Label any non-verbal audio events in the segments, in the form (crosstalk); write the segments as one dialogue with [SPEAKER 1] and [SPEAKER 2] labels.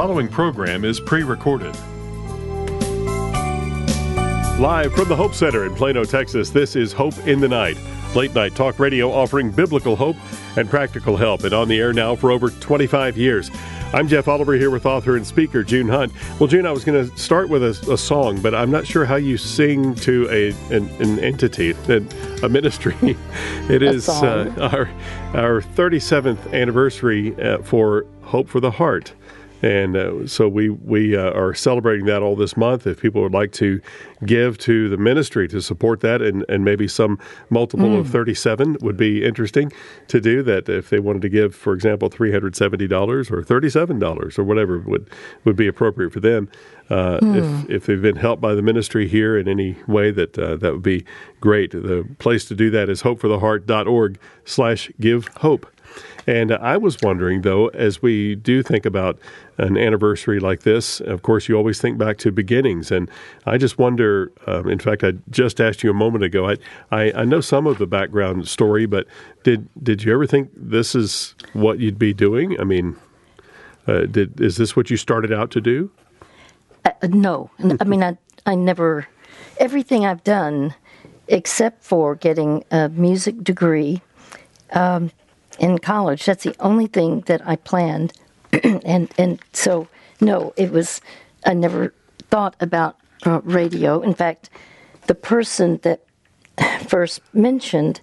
[SPEAKER 1] following program is pre recorded. Live from the Hope Center in Plano, Texas, this is Hope in the Night, late night talk radio offering biblical hope and practical help, and on the air now for over 25 years. I'm Jeff Oliver here with author and speaker June Hunt. Well, June, I was going to start with a, a, song, but I'm not sure how you sing to a an, an entity, a, a ministry. (laughs) it is uh, our our 37th anniversary uh, for Hope for the Heart. And uh, so we we uh, are celebrating that all this month. If people would like to give to the ministry to support that, and, and maybe some multiple mm. of 37 would be interesting to do that. If they wanted to give, for example, $370 or $37 or whatever would would be appropriate for them. Uh, mm. If if they've been helped by the ministry here in any way, that uh, that would be great. The place to do that is hopefortheheart.org slash give hope. And I was wondering, though, as we do think about an anniversary like this, of course, you always think back to beginnings. And I just wonder, um, in fact, I just asked you a moment ago, I, I, I, know some of the background story, but did, did you ever think this is what you'd be doing? I mean, uh, did, is this what you started out to do?
[SPEAKER 2] Uh, no. I mean, I, I never, everything I've done, except for getting a music degree, um, in college. That's the only thing that I planned, (clears throat) and and so no, it was. I never thought about uh, radio. In fact, the person that (laughs) first mentioned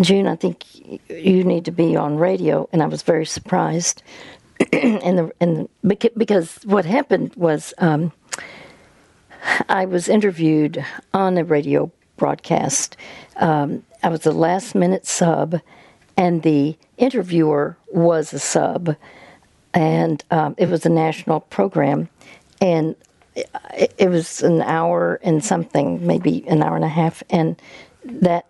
[SPEAKER 2] June, I think you need to be on radio, and I was very surprised. (clears throat) and the and the, because what happened was um, I was interviewed on a radio broadcast. Um, I was a last minute sub and the interviewer was a sub, and um, it was a national program, and it, it, was an hour and something, maybe an hour and a half, and that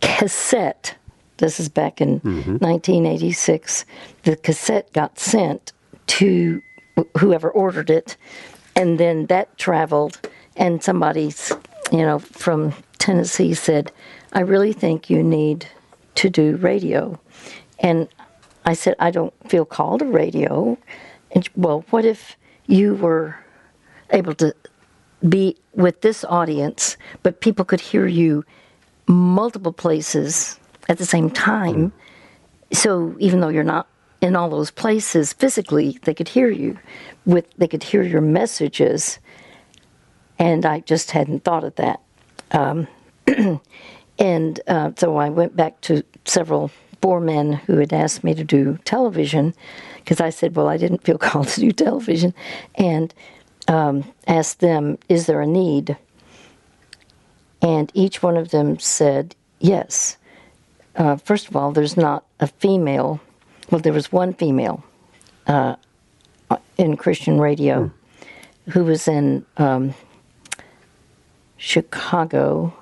[SPEAKER 2] cassette. This is back in mm-hmm. 1986. The cassette got sent to whoever ordered it, and then that traveled, and somebody's, you know, from Tennessee said, "I really think you need to do radio. And I said, I don't feel called to radio. And well, what if you were able to be with this audience, but people could hear you multiple places at the same time? So even though you're not in all those places physically, they could hear you. With they could hear your messages, and I just hadn't thought of that. Um, (clears throat) And uh, so I went back to several four men who had asked me to do television because I said, well, I didn't feel (laughs) called to do television, and um, asked them, is there a need? And each one of them said, yes. Uh, first of all, there's not a female. Well, there was one female uh, in Christian radio mm. who was in um, Chicago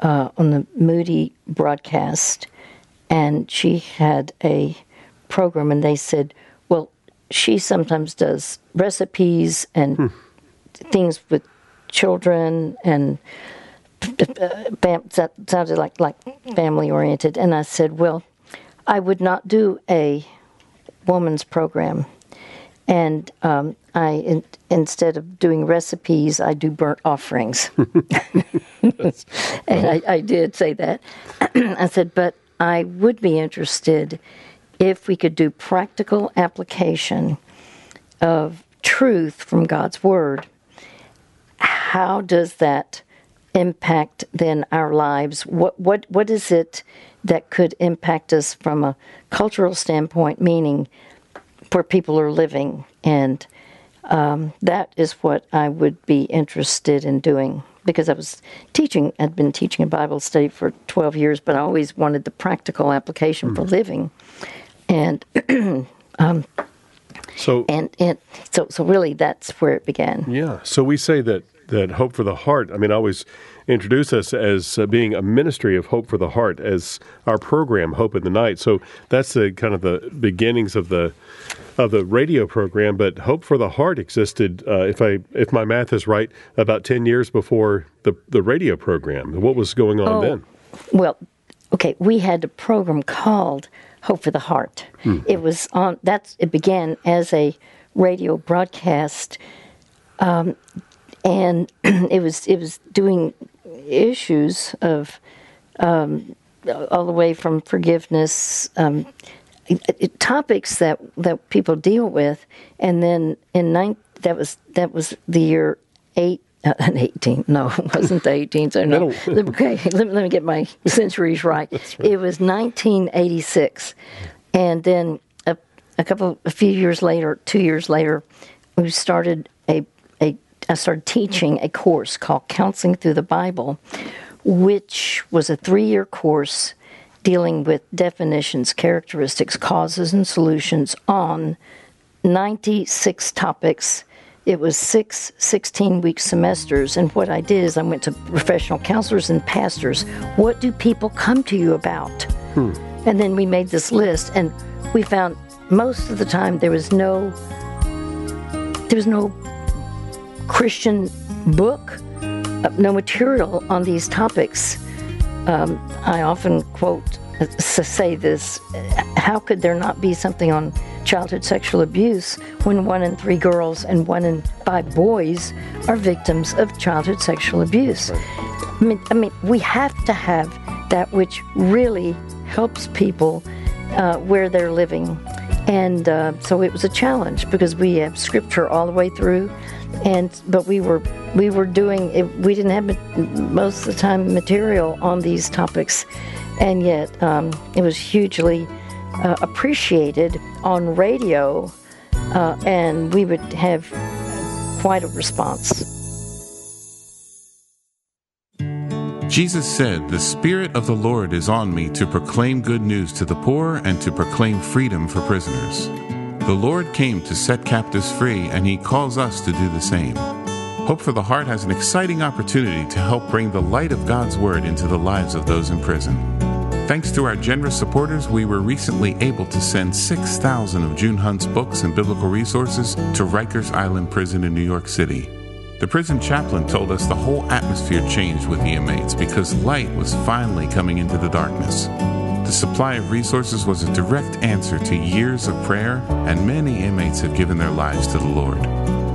[SPEAKER 2] uh, on the Moody broadcast, and she had a program, and they said, well, she sometimes does recipes and hmm. things with children and that sounded like like family oriented and I said well I would not do a woman's program and um, I in, instead of doing recipes, I do burnt offerings. (laughs) (laughs) and I, I, did say that. (clears throat) I said, but I would be interested if we could do practical application of truth from God's Word. How does that impact then our lives? What what what is it that could impact us from a cultural standpoint? Meaning where people are living. And um, that is what I would be interested in doing because I was teaching, I'd been teaching a Bible study for 12 years, but I always wanted the practical application mm. for living. And, (clears throat) um, so, and, and so, so really that's where it began.
[SPEAKER 1] Yeah. So we say that, that Hope for the Heart, I mean, I always introduce us as uh, being a ministry of Hope for the Heart as our program, Hope in the Night. So that's the kind of the beginnings of the, of the radio program, but Hope for the Heart existed, uh, if I if my math is right, about ten years before the the radio program. What was going on
[SPEAKER 2] oh,
[SPEAKER 1] then?
[SPEAKER 2] Well, okay, we had a program called Hope for the Heart. Mm-hmm. It was on. That's it began as a radio broadcast, um, and (clears throat) it was it was doing issues of um, all the way from forgiveness, um, topics that that people deal with, and then in nine that was that was the year eight. (laughs) Uh, 18. No, it wasn't the 18th. (laughs) No. okay, let, let me get my (laughs) centuries right. right. It was 1986. And then a, a couple, a few years later, two years later, we started I started teaching a course called Counseling Through the Bible, which was a three year course dealing with definitions, characteristics, causes, and solutions on 96 topics. It was six 16 week semesters. And what I did is I went to professional counselors and pastors. What do people come to you about? Hmm. And then we made this list, and we found most of the time there was no there was no Christian book, uh, no material on these topics. Um, I often quote, uh, say this how could there not be something on childhood sexual abuse when one in three girls and one in five boys are victims of childhood sexual abuse? I mean, I mean we have to have that which really helps people uh, where they're living. And uh, so it was a challenge because we have scripture all the way through and but we were we were doing we didn't have most of the time material on these topics. And yet um, it was hugely uh, appreciated on radio uh, and we would have quite a response.
[SPEAKER 3] Jesus said, The Spirit of the Lord is on me to proclaim good news to the poor and to proclaim freedom for prisoners the Lord came to set captives free, and He calls us to do the same. Hope for the Heart has an exciting opportunity to help bring the light of God's Word into the lives of those in prison. Thanks to our generous supporters, we were recently able to send 6,000 of June Hunt's books and biblical resources to Rikers Island Prison in New York City. The prison chaplain told us the whole atmosphere changed with the inmates because light was finally coming into the darkness. The supply of resources was a direct answer to years of prayer, and many inmates have given their lives to the Lord.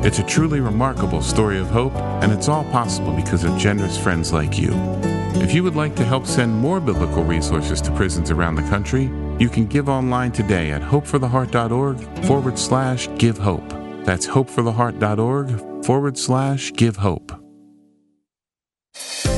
[SPEAKER 3] It's a truly remarkable story of hope, and it's all possible because of generous friends like you. If you would like to help send more biblical resources to prisons around the country, you can give online today at hopefortheheart.org forward slash give hope. That's hopefortheheart.org forward slash give hope.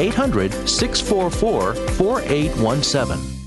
[SPEAKER 4] 800 644 4817.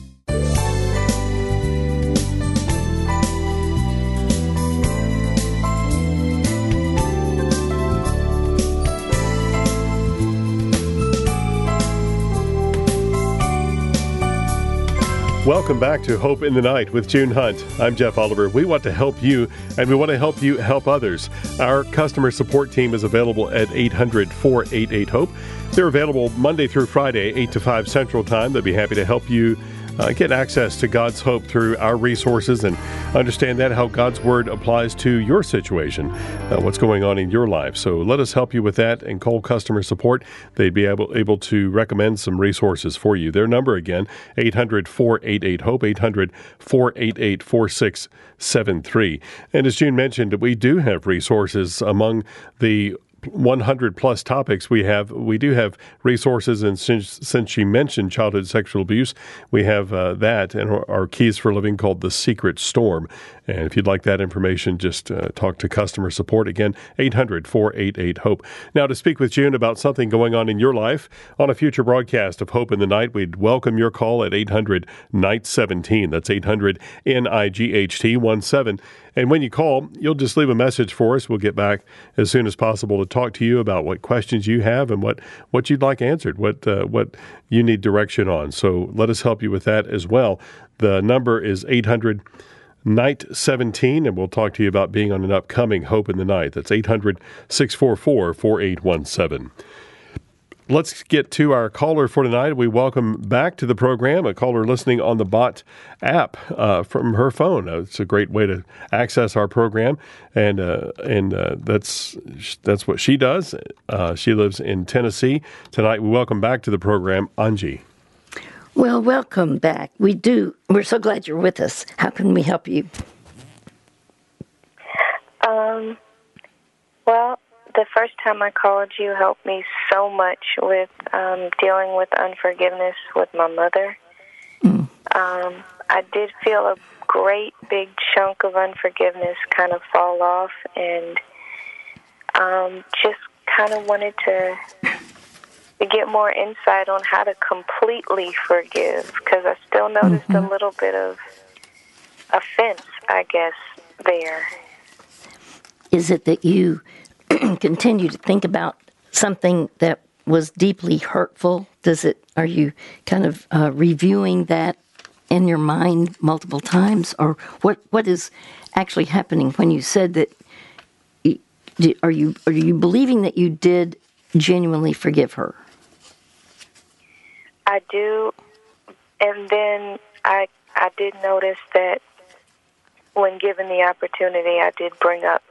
[SPEAKER 1] Welcome back to Hope in the Night with June Hunt. I'm Jeff Oliver. We want to help you and we want to help you help others. Our customer support team is available at 800 488 HOPE. They're available Monday through Friday, 8 to 5 Central Time. They'll be happy to help you uh, get access to God's hope through our resources and understand that how God's Word applies to your situation, uh, what's going on in your life. So let us help you with that and call customer support. They'd be able, able to recommend some resources for you. Their number again, 800 488 HOPE, 800 488 4673. And as June mentioned, we do have resources among the 100 plus topics we have. We do have resources, and since, since she mentioned childhood sexual abuse, we have uh, that and our, Keys for Living called The Secret Storm. And if you'd like that information, just uh, talk to customer support. Again, 800 488 HOPE. Now, to speak with June about something going on in your life on a future broadcast of Hope in the Night, we'd welcome your call at 800 Night 17. That's 800 N I G H T 1 7. And when you call, you'll just leave a message for us. We'll get back as soon as possible to talk to you about what questions you have and what, what you'd like answered, what, uh, what you need direction on. So let us help you with that as well. The number is 800 Night 17, and we'll talk to you about being on an upcoming Hope in the Night. That's 800 644 4817. Let's get to our caller for tonight. We welcome back to the program a caller listening on the Bott app uh, from her phone. Uh, it's a great way to access our program, and uh, and uh, that's that's what she does. Uh, she lives in Tennessee. Tonight, we welcome back to the program Angie.
[SPEAKER 2] Well, welcome back. We do. We're so glad you're with us. How can we help you?
[SPEAKER 5] Um. Well, the first time I called you helped me so much with um, dealing with unforgiveness with my mother. Mm. Um, I did feel a great big chunk of unforgiveness kind of fall off, and um, just kind of wanted to to get more insight on how to completely forgive because I still noticed mm-hmm. a little bit of offense, I guess, there.
[SPEAKER 2] Is it that you (clears throat) continue to think about something that was deeply hurtful? Does it? Are you kind of uh, reviewing that in your mind multiple times, or what? What is actually happening when you said that? Are you are you believing that you did genuinely forgive her?
[SPEAKER 5] I do, and then I I did notice that when given the opportunity, I did bring up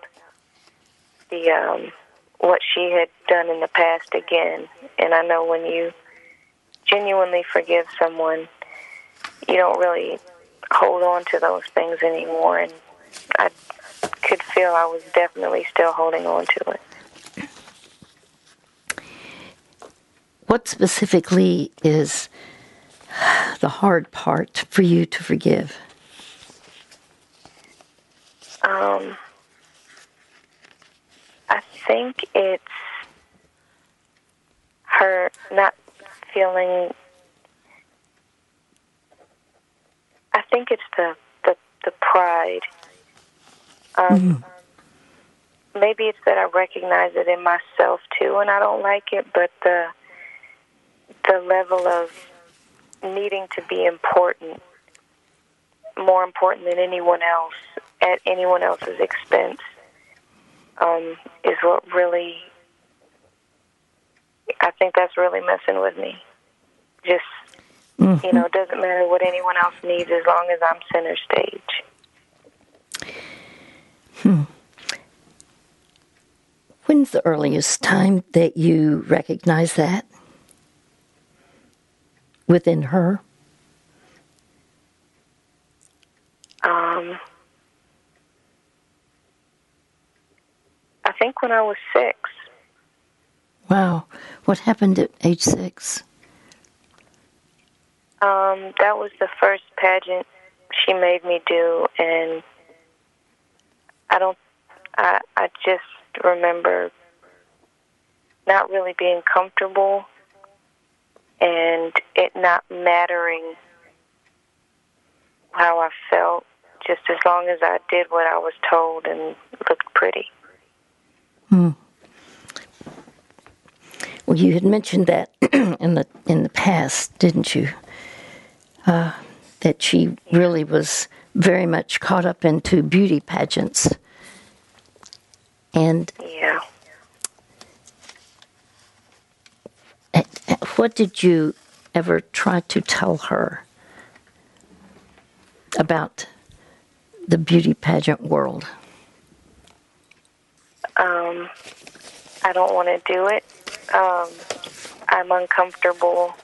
[SPEAKER 5] the um, what she had done in the past again. And I know when you genuinely forgive someone, you don't really hold on to those things anymore. And I could feel I was definitely still holding on to it.
[SPEAKER 2] What specifically is the hard part for you to forgive?
[SPEAKER 5] Um, I think it's her not feeling. I think it's the the, the pride. Um, mm-hmm. Maybe it's that I recognize it in myself too, and I don't like it. But the the level of needing to be important, more important than anyone else, at anyone else's expense, um, is what really, I think that's really messing with me. Just, mm-hmm. you know, it doesn't matter what anyone else needs as long as I'm center stage.
[SPEAKER 2] Hmm. When's the earliest time that you recognize that? within her?
[SPEAKER 5] Um, think when I was six.
[SPEAKER 2] Wow. What happened at age six?
[SPEAKER 5] Um, that was the first pageant she made me do, and I don't. I I just remember not really being comfortable and it not mattering how I felt, just as long as I did what I was told and looked pretty.
[SPEAKER 2] Hmm. Well, you had mentioned that (clears throat) in the in the past, didn't you? Uh, that she really was very much caught up into beauty pageants, and
[SPEAKER 5] yeah.
[SPEAKER 2] What did you ever try to tell her about the beauty pageant world?
[SPEAKER 5] Um, I don't want to do it. Um, I'm uncomfortable.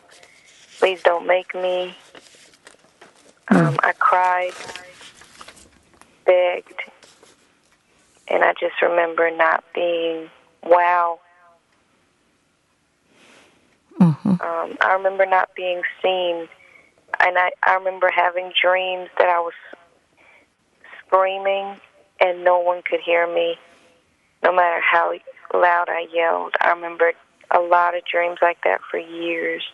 [SPEAKER 5] Please don't make me. Um, mm. I cried, begged, and I just remember not being wow Mm-hmm. Um, I remember not being seen, and I, I remember having dreams that I was screaming and no one could hear me, no matter how loud I yelled. I remember a lot of dreams like that for years.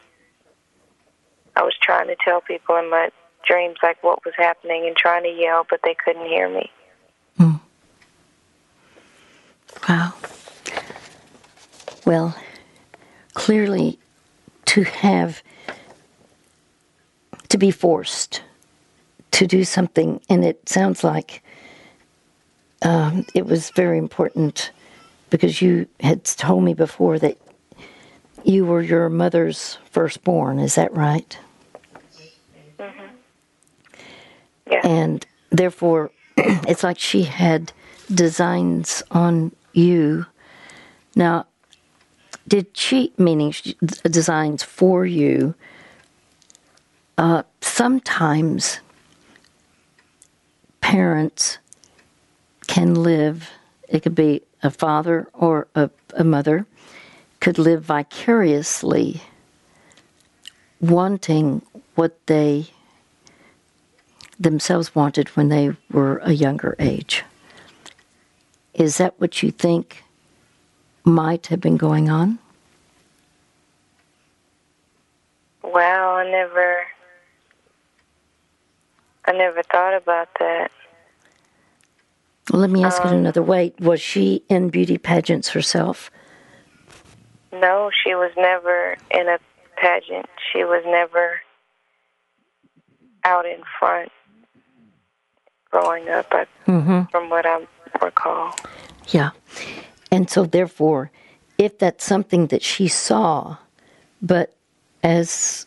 [SPEAKER 5] I was trying to tell people in my dreams like what was happening and trying to yell, but they couldn't hear me.
[SPEAKER 2] Mm. Wow. Well, clearly, to have to be forced to do something, and it sounds like um, it was very important because you had told me before that you were your mother's firstborn. Is that right? Mm-hmm.
[SPEAKER 5] Yeah.
[SPEAKER 2] And therefore, (clears throat) it's like she had designs on you. Now, did she, meaning designs for you, uh, sometimes parents can live, it could be a father or a, a mother, could live vicariously wanting what they themselves wanted when they were a younger age. Is that what you think might have been going on?
[SPEAKER 5] Wow, I never I never thought about that.
[SPEAKER 2] Let me ask
[SPEAKER 5] Um,
[SPEAKER 2] it another way. Was she in beauty pageants herself?
[SPEAKER 5] No, she was never in a pageant. She was never out in front growing up, I,
[SPEAKER 2] Mm-hmm.
[SPEAKER 5] from what I recall.
[SPEAKER 2] Yeah. And so, therefore, if that's something that she saw, but as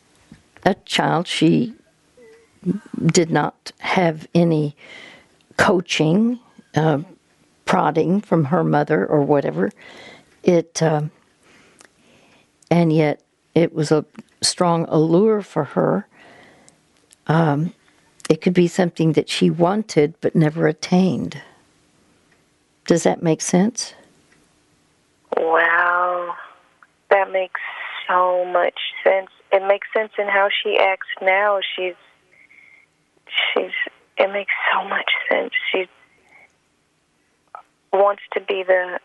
[SPEAKER 2] a child, she did not have any coaching, uh, prodding from her mother or whatever, it, um and yet it was a strong allure for her. Um, it could be something that she wanted but never attained. Does that make sense?
[SPEAKER 5] Wow. That makes so much sense. It makes sense in how she acts now. She's she's it makes so much sense. She wants to be the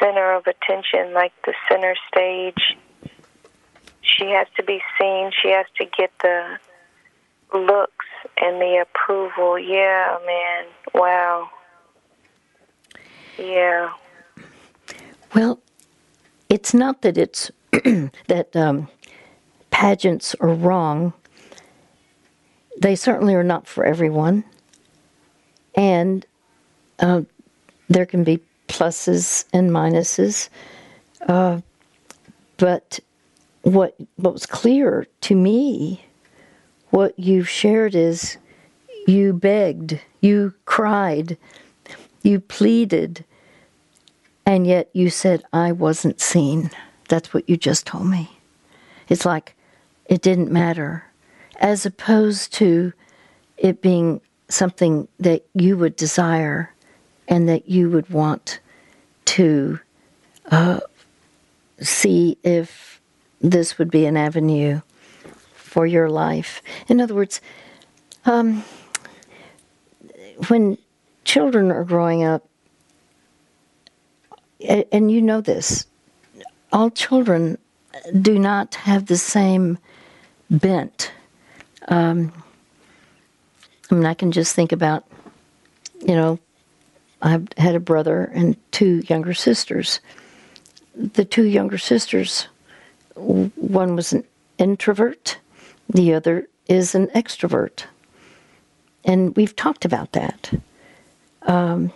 [SPEAKER 5] center of attention, like the center stage. She has to be seen. She has to get the looks and the approval. Yeah, man. Wow. Yeah.
[SPEAKER 2] Well, it's not that it's (clears throat) that um, pageants are wrong. They certainly are not for everyone, and uh, there can be pluses and minuses. Uh, but what what was clear to me, what you shared is, you begged, you cried, you pleaded and yet you said, I wasn't seen. That's what you just told me. It's like it didn't matter, as opposed to it being something that you would desire and that you would want to uh, see if this would be an avenue for your life. In other words, um, when children are growing up, and you know this, all children do not have the same bent. Um, I mean, I can just think about, you know, I've had a brother and two younger sisters. The two younger sisters, one was an introvert, the other is an extrovert. And we've talked about that. Um,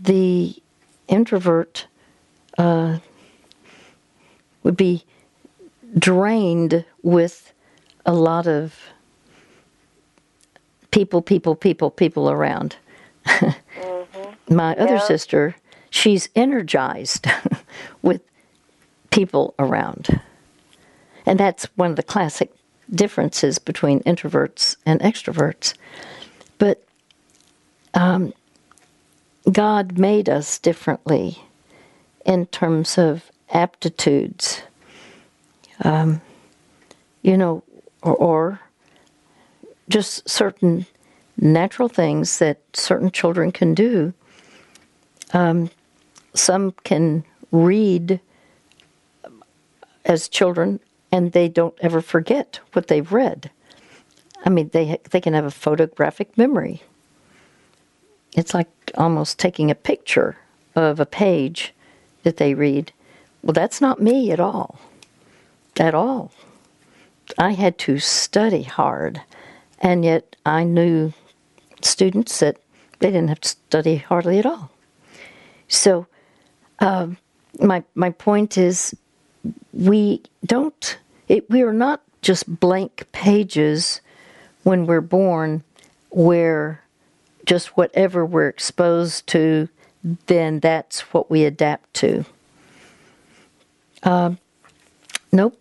[SPEAKER 2] the introvert uh, would be drained with a lot of people, people, people, people around. My other
[SPEAKER 5] Yeah.
[SPEAKER 2] sister, she's energized (laughs) with people around. And that's one of the classic differences between introverts and extroverts. But um, God made us differently in terms of aptitudes. Um, you know, or, or just certain natural things that certain children can do. Um, some can read as children and they don't ever forget what they've read. I mean, they they can have a photographic memory. It's like almost taking a picture of a page that they read. Well, that's not me at all. At all. I had to study hard, and yet I knew students that they didn't have to study hardly at all. So, uh, my my point is, we don't. It, we are not just blank pages when we're born, where just whatever we're exposed to, then that's what we adapt to. Uh, nope.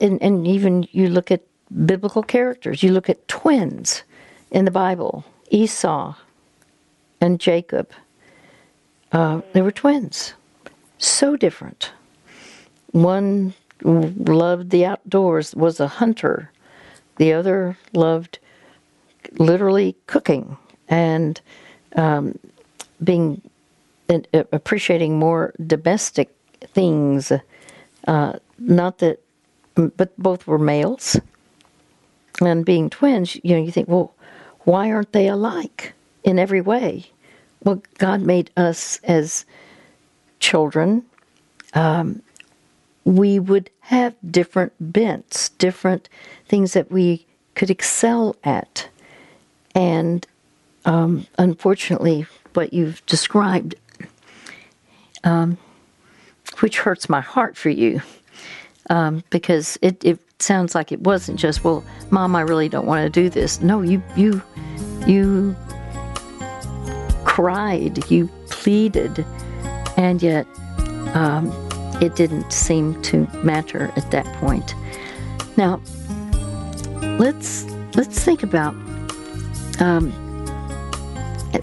[SPEAKER 2] And, and even you look at biblical characters, you look at twins in the Bible Esau and Jacob. Uh, they were twins, so different. One loved the outdoors, was a hunter. The other loved literally cooking and um, being uh, appreciating more domestic things. Uh, not that, but both were males. And being twins, you know, you think, well, why aren't they alike in every way? Well, God made us as children. Um, we would have different bents, different things that we could excel at. And um, unfortunately, what you've described, um, which hurts my heart for you, um, because it, it sounds like it wasn't just, well, mom, I really don't want to do this. No, you, you, you cried, you pleaded, and yet um, it didn't seem to matter at that point. Now, let's let's think about. Um,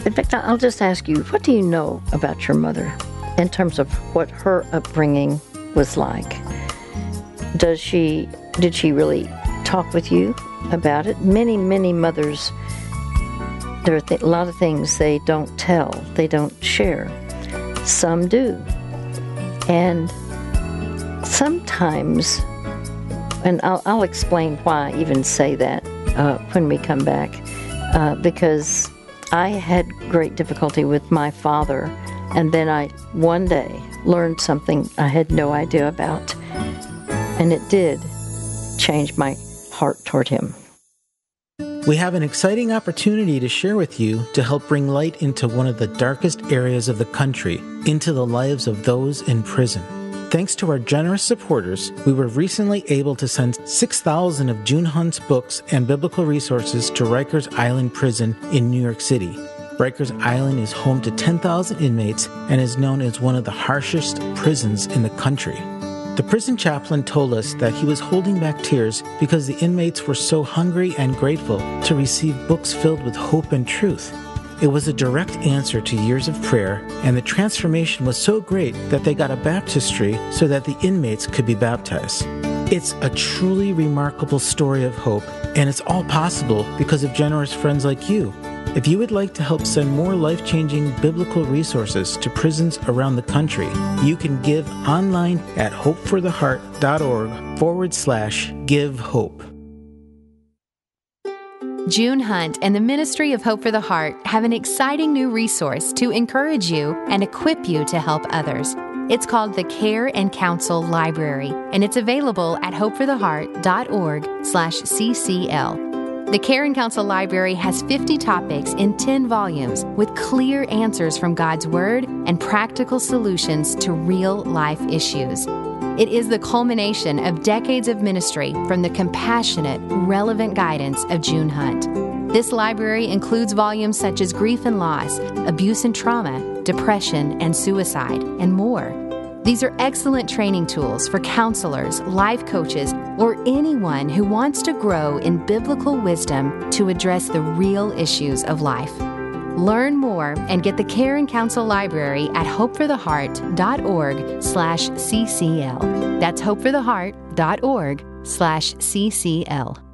[SPEAKER 2] in fact, I'll just ask you: What do you know about your mother in terms of what her upbringing was like? Does she did she really talk with you about it? Many, many mothers. There are a lot of things they don't tell, they don't share. Some do. And sometimes, and I'll, I'll explain why I even say that uh, when we come back, uh, because I had great difficulty with my father, and then I one day learned something I had no idea about, and it did change my heart toward him.
[SPEAKER 6] We have an exciting opportunity to share with you to help bring light into one of the darkest areas of the country, into the lives of those in prison. Thanks to our generous supporters, we were recently able to send 6,000 of June Hunt's books and biblical resources to Rikers Island Prison in New York City. Rikers Island is home to 10,000 inmates and is known as one of the harshest prisons in the country. The prison chaplain told us that he was holding back tears because the inmates were so hungry and grateful to receive books filled with hope and truth. It was a direct answer to years of prayer, and the transformation was so great that they got a baptistry so that the inmates could be baptized. It's a truly remarkable story of hope, and it's all possible because of generous friends like you. If you would like to help send more life changing biblical resources to prisons around the country, you can give online at hopefortheheart.org forward slash give hope.
[SPEAKER 7] June Hunt and the Ministry of Hope for the Heart have an exciting new resource to encourage you and equip you to help others. It's called the Care and Counsel Library, and it's available at hopefortheheart.org slash ccl. The Care and Counsel Library has 50 topics in 10 volumes with clear answers from God's Word and practical solutions to real life issues. It is the culmination of decades of ministry from the compassionate, relevant guidance of June Hunt. This library includes volumes such as Grief and Loss, Abuse and Trauma, Depression and Suicide, and more. These are excellent training tools for counselors, life coaches, or anyone who wants to grow in biblical wisdom to address the real issues of life. Learn more and get the Care and Counsel Library at hopefortheheart.org slash ccl. That's hopefortheheart.org slash ccl.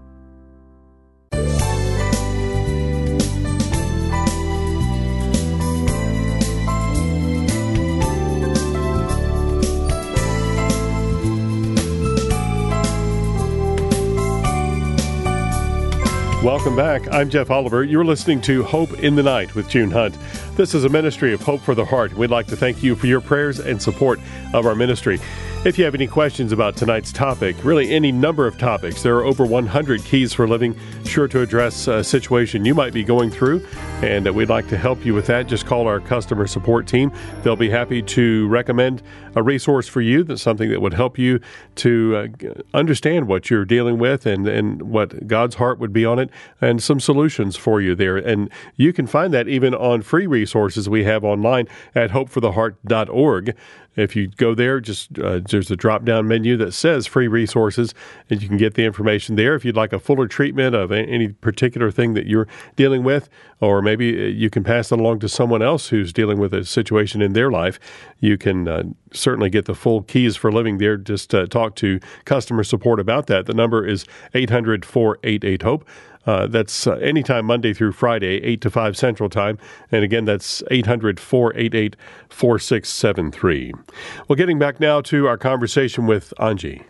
[SPEAKER 1] Welcome back. I'm Jeff Oliver. You're listening to Hope in the Night with June Hunt. This is a ministry of Hope for the Heart. We'd like to thank you for your prayers and support of our ministry. If you have any questions about tonight's topic, really any number of topics, there are over 100 keys for living, sure to address a situation you might be going through, and we'd like to help you with that. Just call our customer support team. They'll be happy to recommend a resource for you that's something that would help you to uh, understand what you're dealing with and, and what God's heart would be on it, and some solutions for you there. And you can find that even on free resources we have online at hopefortheheart.org. If you go there, just uh, there's a drop down menu that says free resources, and you can get the information there. If you'd like a fuller treatment of any particular thing that you're dealing with, or maybe uh, you can pass it along to someone else who's dealing with a situation in their life, you can uh, certainly get the full keys for living there. Just uh, talk to customer support about that. The number is 800 488 HOPE. Uh, that's uh, anytime Monday through Friday, 8 to 5 Central Time. And again, that's 800 488 4673. Well, getting back now to our conversation with Angie.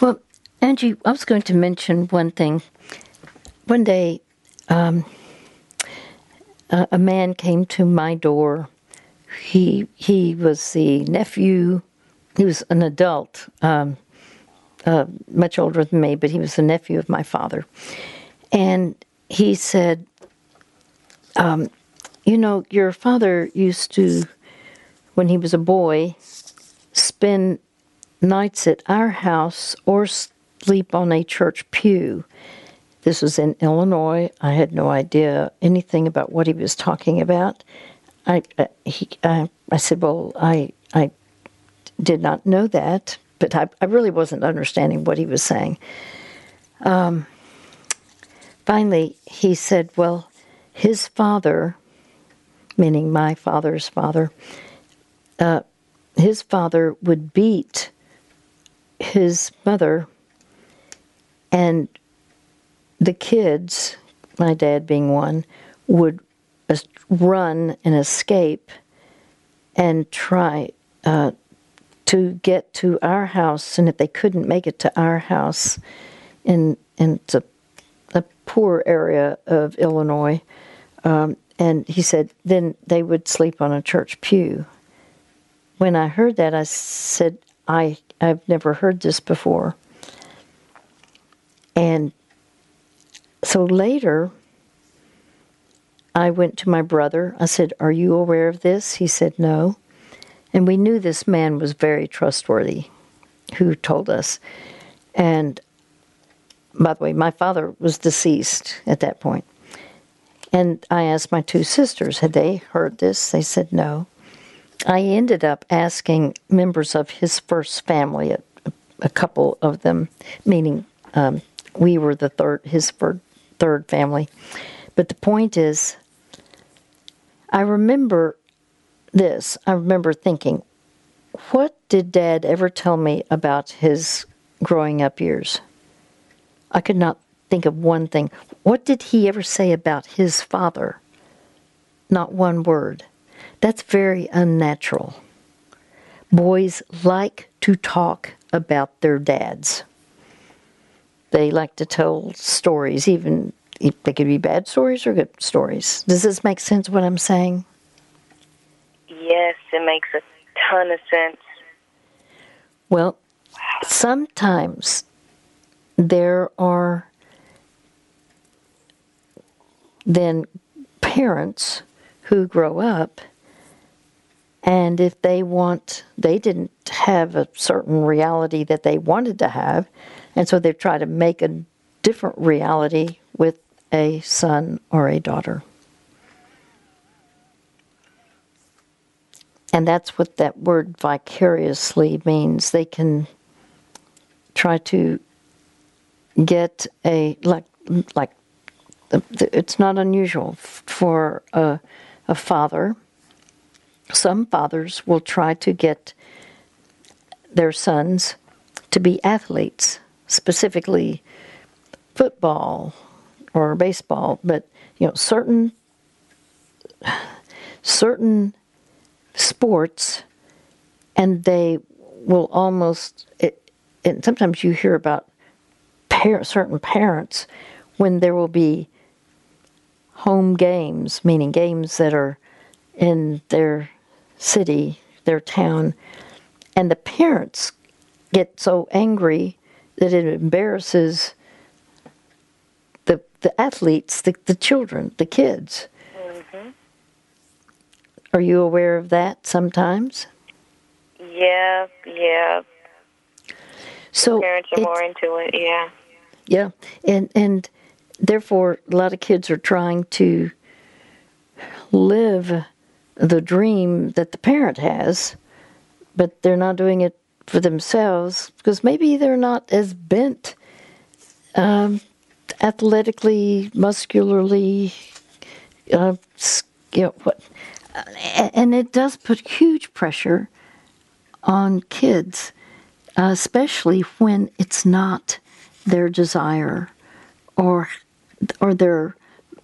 [SPEAKER 2] Well, Angie, I was going to mention one thing. One day, um, a, a man came to my door. He he was the nephew. He was an adult. Um, uh, much older than me, but he was the nephew of my father. And he said, um, You know, your father used to, when he was a boy, spend nights at our house or sleep on a church pew. This was in Illinois. I had no idea anything about what he was talking about. I, uh, he, uh, I said, Well, I, I did not know that but I, I really wasn't understanding what he was saying. Um, finally, he said, Well, his father, meaning my father's father, uh, his father would beat his mother, and the kids, my dad being one, would run and escape and try uh, to get to our house, and if they couldn't make it to our house, in in a, a poor area of Illinois, um, and he said then they would sleep on a church pew. When I heard that, I said, "I I've never heard this before," and so later. I went to my brother. I said, Are you aware of this? He said, No. And we knew this man was very trustworthy who told us. And by the way, my father was deceased at that point. And I asked my two sisters, had they heard this? They said no. I ended up asking members of his first family, a, a couple of them, meaning um, we were the third, his third family. But the point is, I remember this, I remember thinking, what did Dad ever tell me about his growing up years? I could not think of one thing. What did he ever say about his father? Not one word. That's very unnatural. Boys like to talk about their dads. They like to tell stories, even they could be bad stories or good stories. Does this make sense what I'm saying?
[SPEAKER 5] Yes, it makes a ton of sense.
[SPEAKER 2] Well, sometimes there are then parents who grow up and if they want they didn't have a certain reality that they wanted to have and so they try to make a different reality with a son or a daughter And that's what that word vicariously means. They can try to get a, like, like it's not unusual for a, a father. Some fathers will try to get their sons to be athletes, specifically football or baseball, but you know certain certain sports, and they will almost. It, and sometimes you hear about par- certain parents when there will be home games, meaning games that are in their city, their town, and the parents get so angry that it embarrasses the the athletes, the, the children, the kids. Are you aware of that sometimes?
[SPEAKER 5] Yeah, yeah.
[SPEAKER 2] So
[SPEAKER 5] Parents are more into it. Yeah.
[SPEAKER 2] Yeah, and and therefore a lot of kids are trying to live the dream that the parent has, but they're not doing it for themselves because maybe they're not as bent um, athletically, muscularly, uh, you know what, and it does put huge pressure on kids, especially when it's not their desire or or their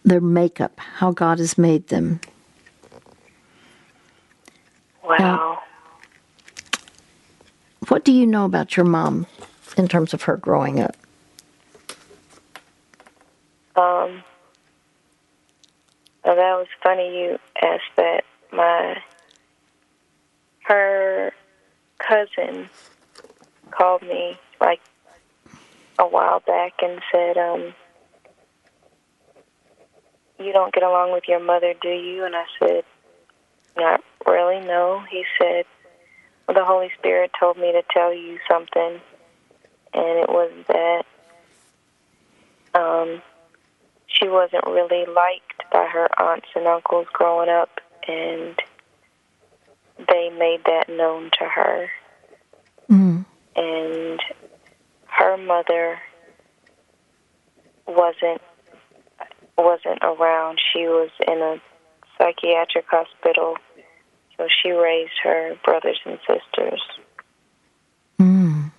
[SPEAKER 2] their makeup, how God has made them.
[SPEAKER 5] Wow.
[SPEAKER 2] What do you know about your mom in terms of her growing up?
[SPEAKER 5] Um. Well, that was funny you asked that. My her cousin called me like a while back and said, um, "You don't get along with your mother, do you?" And I said, "Not really. No." He said, well, "The Holy Spirit told me to tell you something, and it was that." Um, she wasn't really liked by her aunts and uncles growing up, and they made that known to her.
[SPEAKER 2] Mm.
[SPEAKER 5] And her mother wasn't wasn't around. She was in a psychiatric hospital, so she raised her brothers and sisters.
[SPEAKER 2] Mm.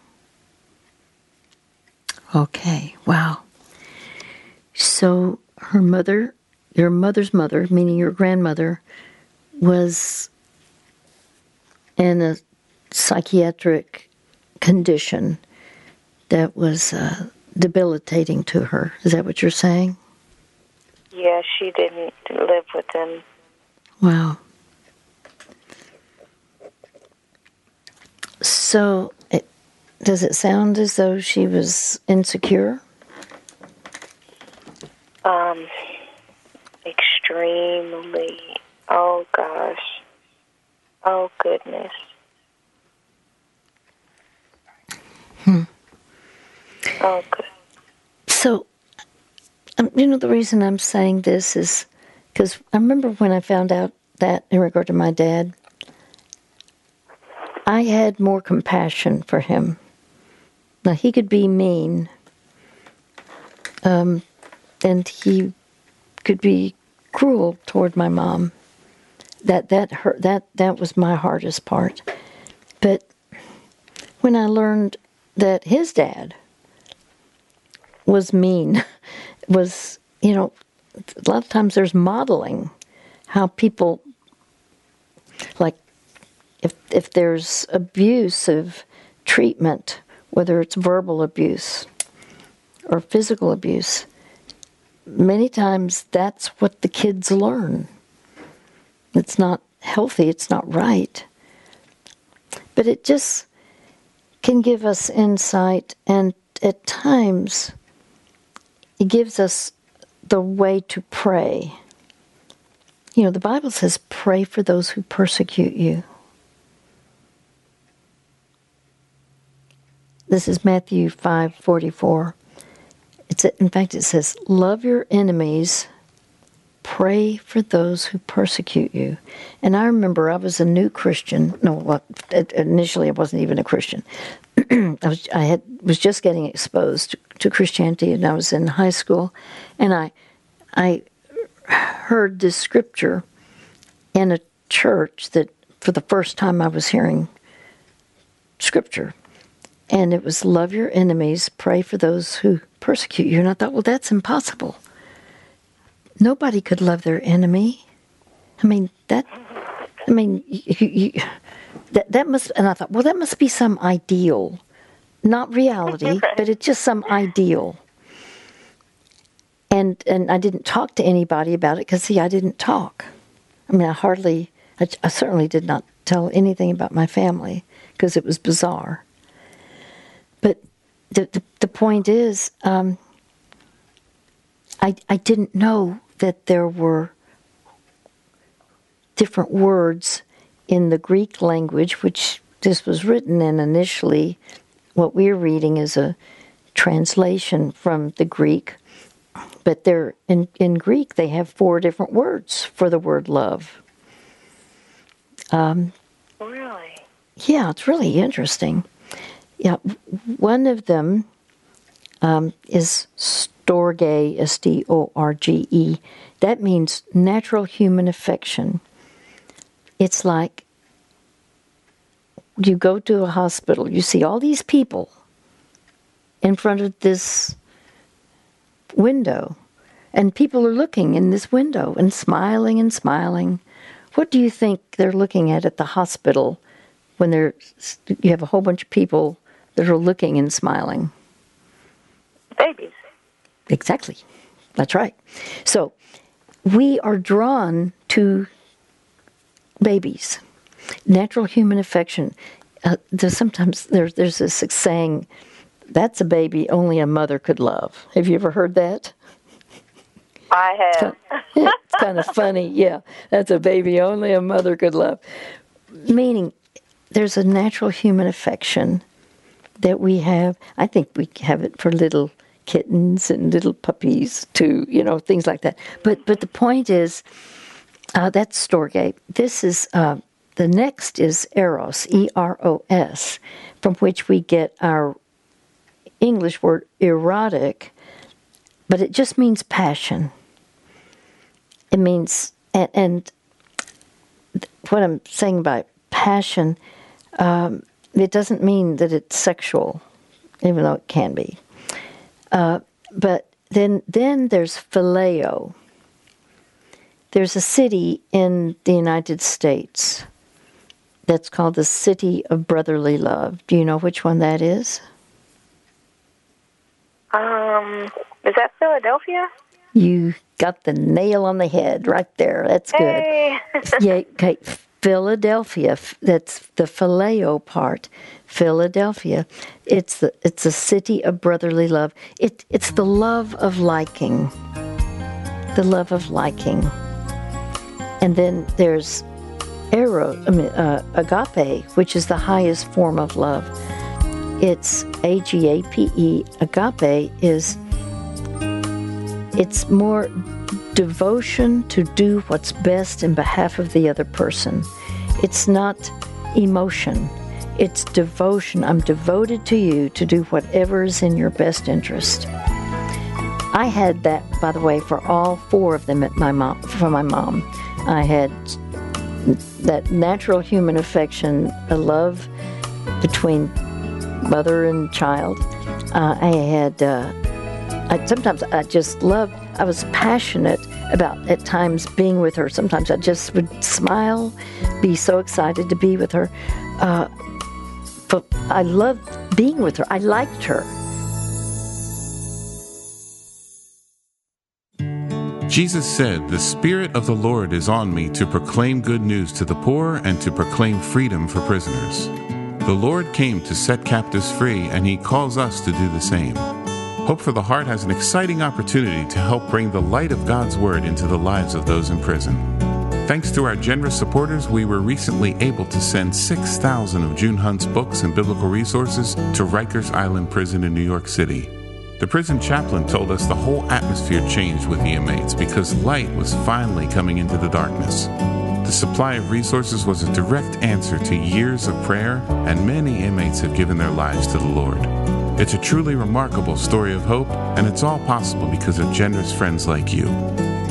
[SPEAKER 2] Okay, wow. So her mother, your mother's mother, meaning your grandmother, was in a psychiatric condition that was uh, debilitating to her. Is that what you're saying?
[SPEAKER 5] Yeah, she didn't live with them.
[SPEAKER 2] Wow. So, it, does it sound as though she was insecure?
[SPEAKER 5] Um, extremely. Oh gosh. Oh goodness.
[SPEAKER 2] Hmm.
[SPEAKER 5] Oh good.
[SPEAKER 2] So, um, you know, the reason I'm saying this is because I remember when I found out that in regard to my dad, I had more compassion for him. Now, he could be mean, um, and he could be cruel toward my mom. That that hurt. That that was my hardest part. But when I learned that his dad was mean, (laughs) was you know, a lot of times there's modeling how people like if if there's abusive treatment, whether it's verbal abuse or physical abuse, many times that's what the kids learn. It's not healthy, it's not right. But it just can give us insight, and at times it gives us the way to pray. You know, the Bible says, pray for those who persecute you. This is Matthew 5:44. It's in fact it says, "Love your enemies, pray for those who persecute you." And I remember I was a new Christian. No, well, initially I wasn't even a Christian. (clears throat) I was I had was just getting exposed to, Christianity, and I was in high school, and I I heard this scripture in a church that for the first time I was hearing scripture and it was love your enemies, pray for those who persecute you. And I thought, well, that's impossible. Nobody could love their enemy. I mean, that, I mean, you, you, that, that must, and I thought, well, that must be some ideal, not reality, but it's just some ideal. and and I didn't talk to anybody about it because see, I didn't talk. I mean, I hardly, I, I certainly did not tell anything about my family because it was bizarre. The the, the point is, um, I I didn't know that there were different words in the Greek language, which this was written in initially. What we're reading is a translation from the Greek, but they're in, in Greek they have four different words for the word love.
[SPEAKER 5] Um, really?
[SPEAKER 2] Yeah, it's really interesting. Yeah, one of them um, is storge, S T O R G E. That means natural human affection. It's like you go to a hospital, you see all these people in front of this window, and people are looking in this window and smiling and smiling. What do you think they're looking at at the hospital when they're you have a whole bunch of people that are looking and smiling?
[SPEAKER 5] Babies.
[SPEAKER 2] Exactly. That's right. So we are drawn to babies. Natural human affection. Uh, there's sometimes there's there's this saying, "That's a baby only a mother could love." Have you ever heard that?
[SPEAKER 5] I have.
[SPEAKER 2] It's kind, of, it's (laughs) kind of funny. Yeah, that's a baby only a mother could love. Meaning, there's a natural human affection that we have. I think we have it for little kittens and little puppies too. You know, things like that. But but the point is uh, that's Storge. This is uh, the next is Eros, E R O S, from which we get our English word erotic, but it just means passion. It means, and, and what I'm saying by passion, um, it doesn't mean that it's sexual, even though it can be. Uh, but then, then there's phileo there's a city in the United States that's called the City of Brotherly Love. Do you know which one that is?
[SPEAKER 5] Um, is that Philadelphia?
[SPEAKER 2] You got the nail on the head right there. That's good.
[SPEAKER 5] Hey.
[SPEAKER 2] yeah, okay. Philadelphia. That's the phileo part. Philadelphia. It's the it's a city of brotherly love. It it's the love of liking. The love of liking. And then there's ero, I mean, uh, agape, which is the highest form of love. It's A G A P E. Agape is it's more devotion to do what's best in behalf of the other person. It's not emotion. It's devotion. I'm devoted to you to do whatever is in your best interest. I had that, by the way, for all four of them at my mom, for my mom. I had that natural human affection, a love between mother and child. Uh, I had, uh, I, sometimes I just loved, I was passionate about at times being with her. Sometimes I just would smile, be so excited to be with her. Uh, but I loved being with her. I liked her.
[SPEAKER 3] Jesus said, The Spirit of the Lord is on me to proclaim good news to the poor and to proclaim freedom for prisoners. The Lord came to set captives free, and He calls us to do the same. Hope for the Heart has an exciting opportunity to help bring the light of God's Word into the lives of those in prison. Thanks to our generous supporters, we were recently able to send 6,000 of June Hunt's books and biblical resources to Rikers Island Prison in New York City. The prison chaplain told us the whole atmosphere changed with the inmates because light was finally coming into the darkness. The supply of resources was a direct answer to years of prayer, and many inmates have given their lives to the Lord. It's a truly remarkable story of hope, and it's all possible because of generous friends like you.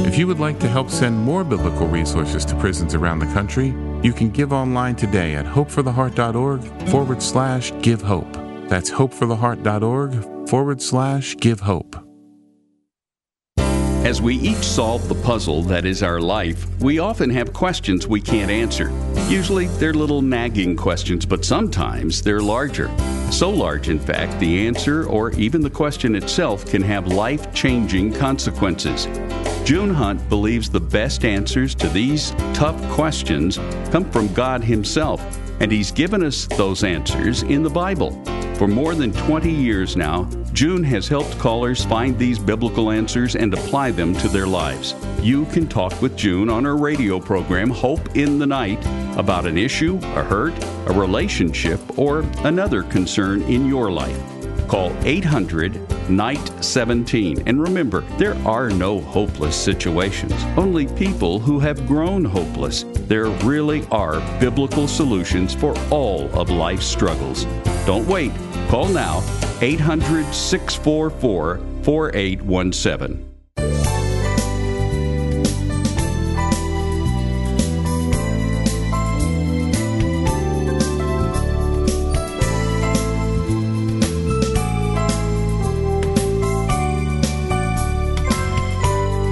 [SPEAKER 3] If you would like to help send more biblical resources to prisons around the country, you can give online today at hopefortheheart.org forward slash give hope. That's hopefortheheart.org forward slash give hope.
[SPEAKER 8] As we each solve the puzzle that is our life, we often have questions we can't answer. Usually they're little nagging questions, but sometimes they're larger. So large, in fact, the answer or even the question itself can have life changing consequences. June Hunt believes the best answers to these tough questions come from God Himself, and He's given us those answers in the Bible. For more than 20 years now, June has helped callers find these biblical answers and apply them to their lives. You can talk with June on her radio program, Hope in the Night, about an issue, a hurt, a relationship, or another concern in your life. Call 800 Night 17. And remember, there are no hopeless situations, only people who have grown hopeless. There really are biblical solutions for all of life's struggles. Don't wait. Call now 800 644 4817.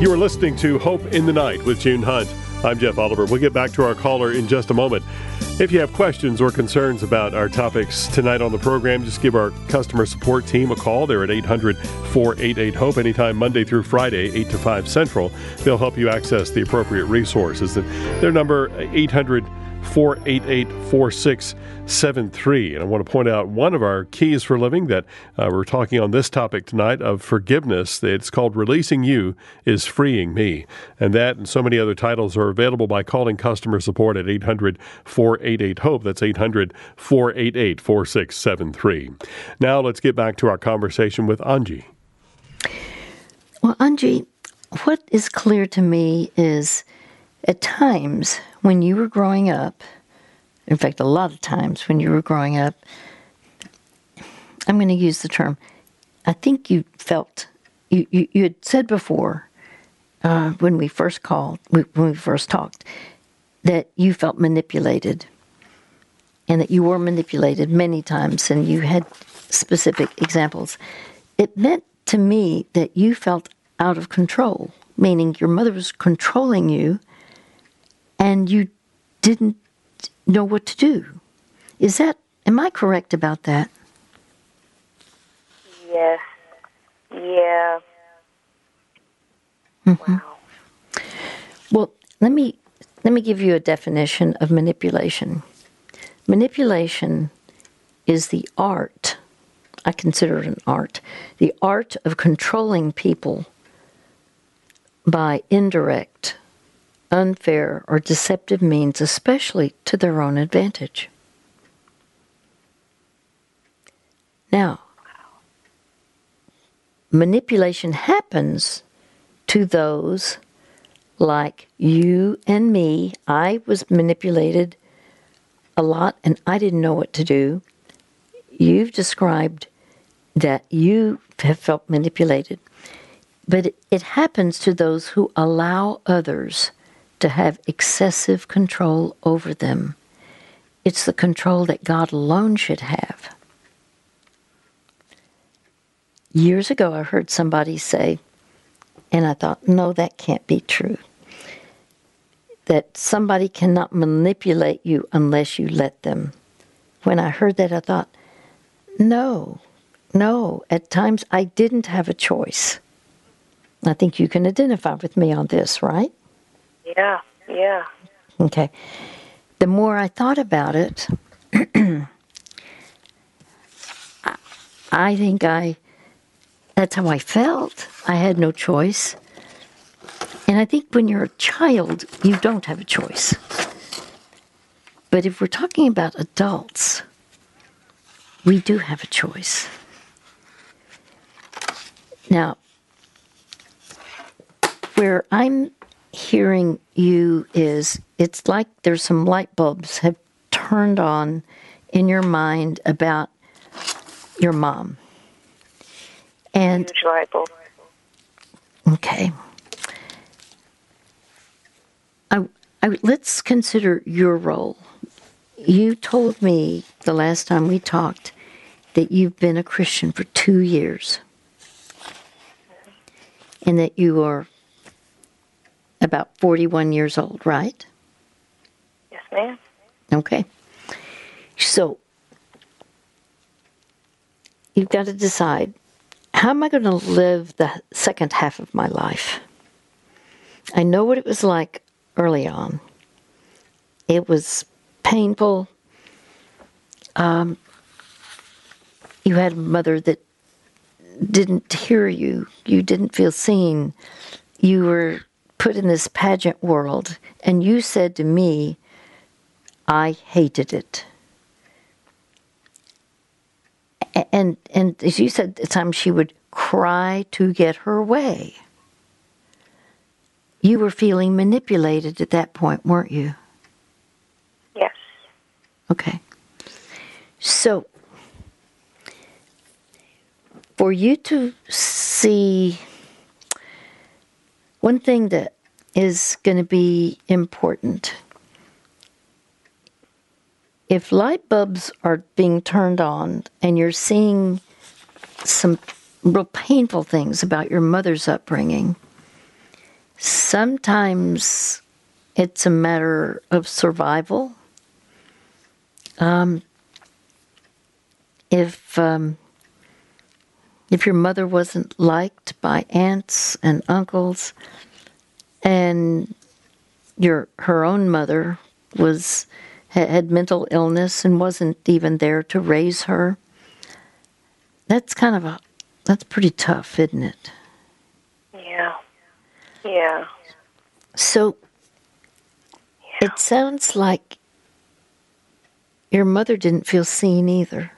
[SPEAKER 1] You are listening to Hope in the Night with June Hunt. I'm Jeff Oliver. We'll get back to our caller in just a moment. If you have questions or concerns about our topics tonight on the program, just give our customer support team a call. They're at 800 488 HOPE anytime Monday through Friday, 8 to 5 Central. They'll help you access the appropriate resources. And their number, 800 488 4673. And I want to point out one of our keys for living that uh, we're talking on this topic tonight of forgiveness. It's called Releasing You is Freeing Me. And that and so many other titles are available by calling customer support at 800 488 HOPE. That's 800 488 4673. Now let's get back to our conversation with Angie.
[SPEAKER 2] Well, Angie, what is clear to me is at times when you were growing up, in fact, a lot of times when you were growing up, I'm going to use the term, I think you felt, you, you, you had said before uh, when we first called, when we first talked, that you felt manipulated and that you were manipulated many times and you had specific examples. It meant to me that you felt out of control, meaning your mother was controlling you and you didn't know what to do. Is that, am I correct about that?
[SPEAKER 5] Yes. Yeah.
[SPEAKER 2] Mm-hmm. Wow. Well, let me let me give you a definition of manipulation. Manipulation is the art, I consider it an art, the art of controlling people by indirect unfair, or deceptive means, especially to their own advantage. Now, manipulation happens to those like you and me. I was manipulated a lot and I didn't know what to do. You've described that you have felt manipulated. But it, happens to those who allow others to have excessive control over them. It's the control that God alone should have. Years ago, I heard somebody say, and I thought, no, that can't be true. That somebody cannot manipulate you unless you let them. When I heard that, I thought, no, no, at times I didn't have a choice. I think you can identify with me on this, right?
[SPEAKER 5] Yeah, yeah.
[SPEAKER 2] Okay. The more I thought about it, (clears throat) I think I, that's how I felt. I had no choice. And I think when you're a child, you don't have a choice. But if we're talking about adults, we do have a choice. Now, where I'm hearing you is it's like there's some light bulbs have turned on in your mind about your mom. And
[SPEAKER 5] huge light bulb.
[SPEAKER 2] Okay. I, I, let's consider your role. You told me the last time we talked that you've been a Christian for two years and that you are about 41 years old, right?
[SPEAKER 5] Yes, ma'am.
[SPEAKER 2] Okay. So you've got to decide how am I going to live the second half of my life? I know what it was like early on. It was painful. Um, you had a mother that didn't hear you, you didn't feel seen. You were put in this pageant world, and you said to me, I hated it. And and as you said, at times she would cry to get her way. You were feeling manipulated at that point, weren't you?
[SPEAKER 5] Yes.
[SPEAKER 2] Okay. So, for you to see one thing that is going to be important if light bulbs are being turned on and you're seeing some real painful things about your mother's upbringing, sometimes it's a matter of survival. Um, if um, if your mother wasn't liked by aunts and uncles, and your her own mother was had mental illness and wasn't even there to raise her, that's kind of a that's pretty tough, isn't it?
[SPEAKER 5] Yeah. Yeah.
[SPEAKER 2] So
[SPEAKER 5] yeah.
[SPEAKER 2] it sounds like your mother didn't feel seen either.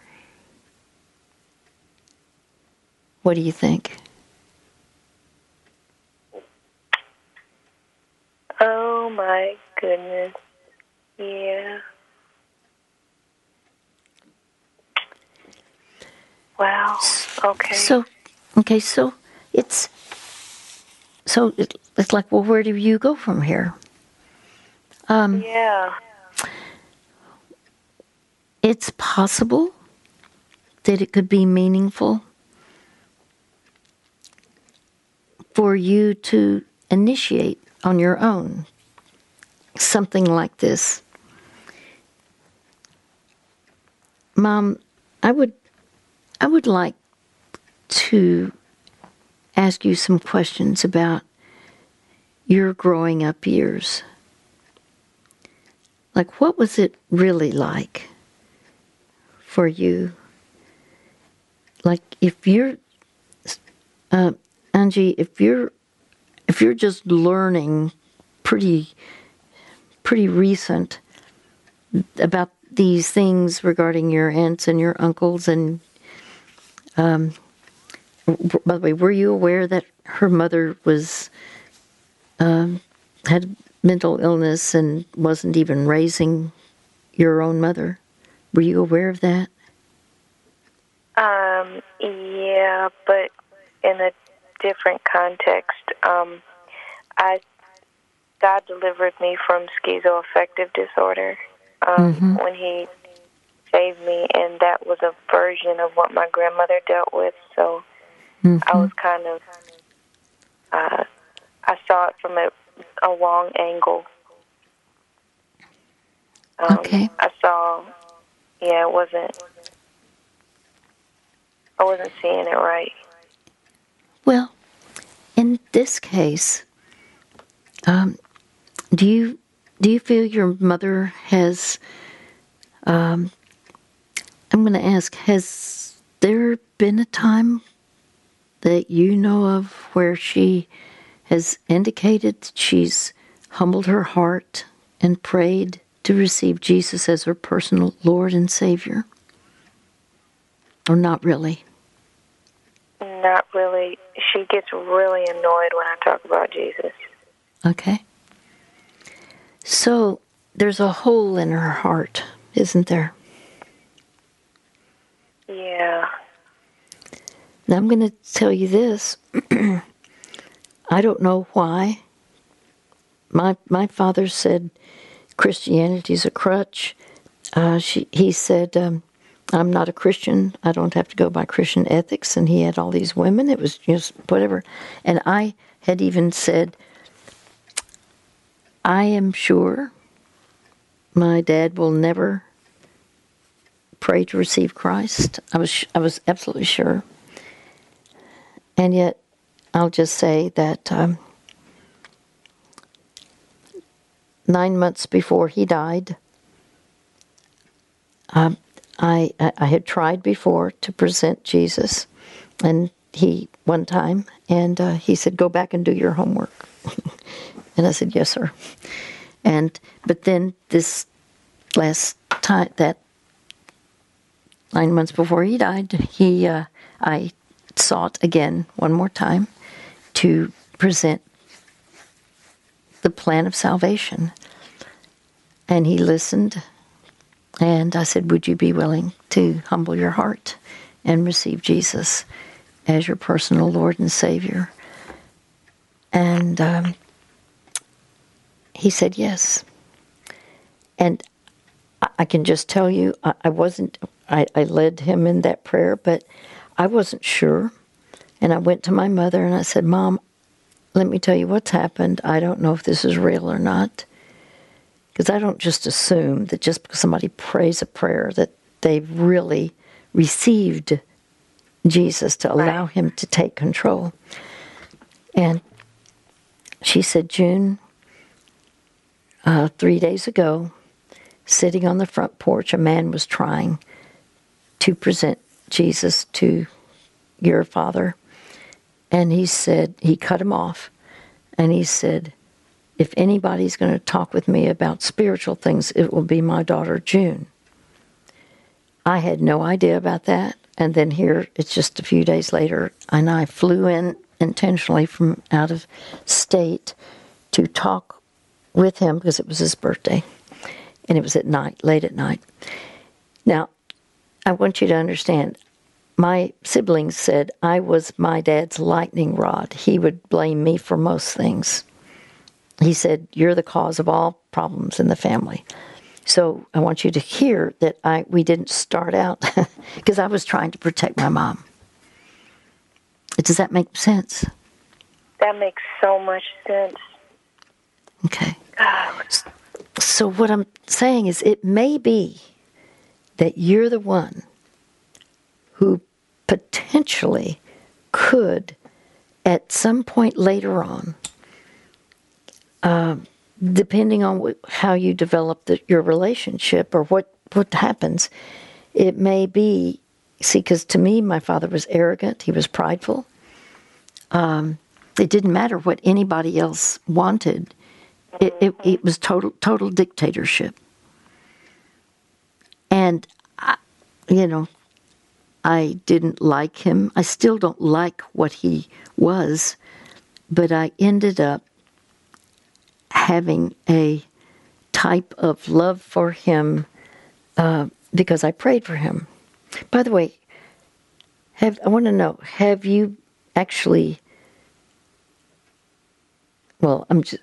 [SPEAKER 2] What do you think?
[SPEAKER 5] Oh my goodness. Yeah. Wow. Okay.
[SPEAKER 2] So, okay, so it's so it's like, well, where do you go from here? Um,
[SPEAKER 5] yeah.
[SPEAKER 2] It's possible that it could be meaningful for you to initiate on your own something like this. Mom, I would I would like to ask you some questions about your growing up years. Like what was it really like for you? Like if you're uh, Angie, if you're if you're just learning pretty pretty recent about these things regarding your aunts and your uncles and um, by the way were you aware that her mother was um, had mental illness and wasn't even raising your own mother? Were you aware of that?
[SPEAKER 5] Um yeah but in a different context um i God delivered me from schizoaffective disorder um, mm-hmm. when He saved me, and that was a version of what my grandmother dealt with. So mm-hmm. I was kind of, uh, I saw it from a, a long angle.
[SPEAKER 2] Um, okay.
[SPEAKER 5] I saw, yeah, it wasn't, I wasn't seeing it right.
[SPEAKER 2] Well, in this case, um, do you do you feel your mother has? Um, I'm going to ask: Has there been a time that you know of where she has indicated she's humbled her heart and prayed to receive Jesus as her personal Lord and Savior? Or not really?
[SPEAKER 5] Not really. She gets really annoyed when I talk about Jesus.
[SPEAKER 2] Okay. So there's a hole in her heart, isn't there?
[SPEAKER 5] Yeah.
[SPEAKER 2] Now I'm going to tell you this. (clears throat) I don't know why. My my father said Christianity's a crutch. Uh, she, he said, um, "I'm not a Christian. I don't have to go by Christian ethics." And he had all these women. It was just whatever. And I had even said, I am sure my dad will never pray to receive Christ. I was I was absolutely sure. And yet, I'll just say that um, nine months before he died, um, I I had tried before to present Jesus, and he one time, and uh, he said, "Go back and do your homework." (laughs) and I said, "Yes, sir." And but then this last time that nine months before he died, he uh, I sought again one more time to present the plan of salvation, and he listened. And I said, "Would you be willing to humble your heart and receive Jesus as your personal Lord and Savior?" And um, he said yes. And I can just tell you, I wasn't, I, I led him in that prayer, but I wasn't sure. And I went to my mother and I said, Mom, let me tell you what's happened. I don't know if this is real or not. Because I don't just assume that just because somebody prays a prayer that they've really received Jesus to allow right. him to take control. And she said, June, uh, three days ago, sitting on the front porch, a man was trying to present Jesus to your father. And he said, he cut him off. And he said, if anybody's going to talk with me about spiritual things, it will be my daughter June. I had no idea about that. And then here, it's just a few days later, and I flew in intentionally from out of state to talk with him because it was his birthday and it was at night, late at night. Now, I want you to understand, my siblings said I was my dad's lightning rod. He would blame me for most things. He said, You're the cause of all problems in the family. So I want you to hear that I we didn't start out (laughs) because I was trying to protect my mom. Does that make sense?
[SPEAKER 5] That makes so much sense.
[SPEAKER 2] Okay. So, what I'm saying is, it may be that you're the one who potentially could, at some point later on, uh, depending on how you develop the, your relationship or what, what happens, it may be. See, because to me, my father was arrogant, he was prideful. Um, it didn't matter what anybody else wanted it, it, it was total total dictatorship. And, I, you know, I didn't like him. I still don't like what he was, but I ended up having a type of love for him uh, because I prayed for him. By the way, have I want to know have you actually? Well, I'm just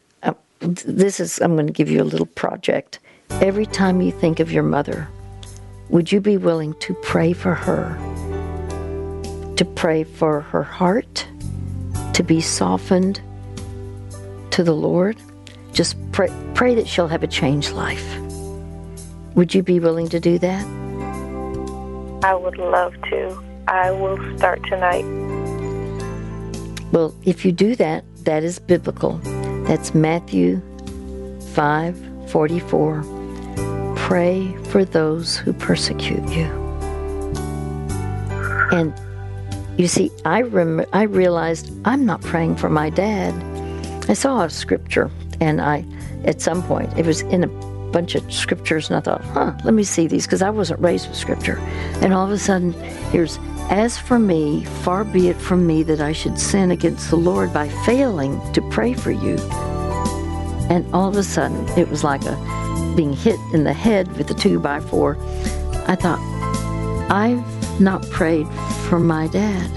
[SPEAKER 2] this is, I'm going to give you a little project. Every time you think of your mother, would you be willing to pray for her? To pray for her heart, to be softened to the Lord? Just pray, pray that she'll have a changed life. Would you be willing to do that?
[SPEAKER 5] I would love to. I will start tonight.
[SPEAKER 2] Well, if you do that, that is biblical. That's Matthew 5:44. Pray for those who persecute you. And you see, I rem- I realized I'm not praying for my dad. I saw a scripture, and I, at some point, it was in a bunch of scriptures, and I thought, huh, let me see these, because I wasn't raised with scripture. And all of a sudden, here's as for me, far be it from me that I should sin against the Lord by failing to pray for you. And all of a sudden, it was like a being hit in the head with a two by four. I thought, I've not prayed for my dad.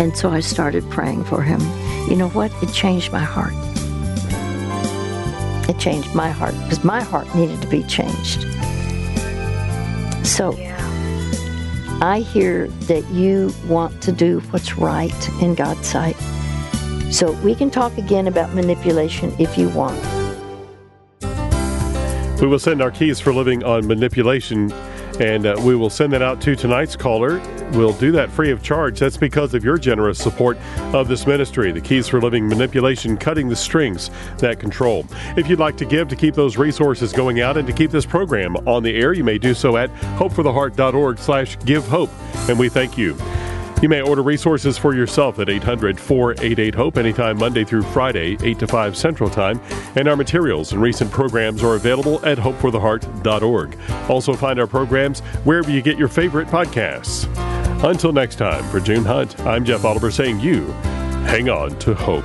[SPEAKER 2] And so I started praying for him. You know what? It changed my heart. It changed my heart because my heart needed to be changed. So, I hear that you want to do what's right in God's sight. So we can talk again about manipulation if you want.
[SPEAKER 1] We will send our keys for living on manipulation and uh, we will send that out to tonight's caller. We'll do that free of charge. That's because of your generous support of this ministry. The Keys for Living Manipulation, cutting the strings that control. If you'd like to give to keep those resources going out and to keep this program on the air, you may do so at hopefortheheart.org slash give hope. And we thank you. You may order resources for yourself at 800 488 HOPE anytime Monday through Friday, 8 to 5 Central Time. And our materials and recent programs are available at hopefortheheart.org. Also, find our programs wherever you get your favorite podcasts. Until next time, for June Hunt, I'm Jeff Oliver saying you hang on to hope.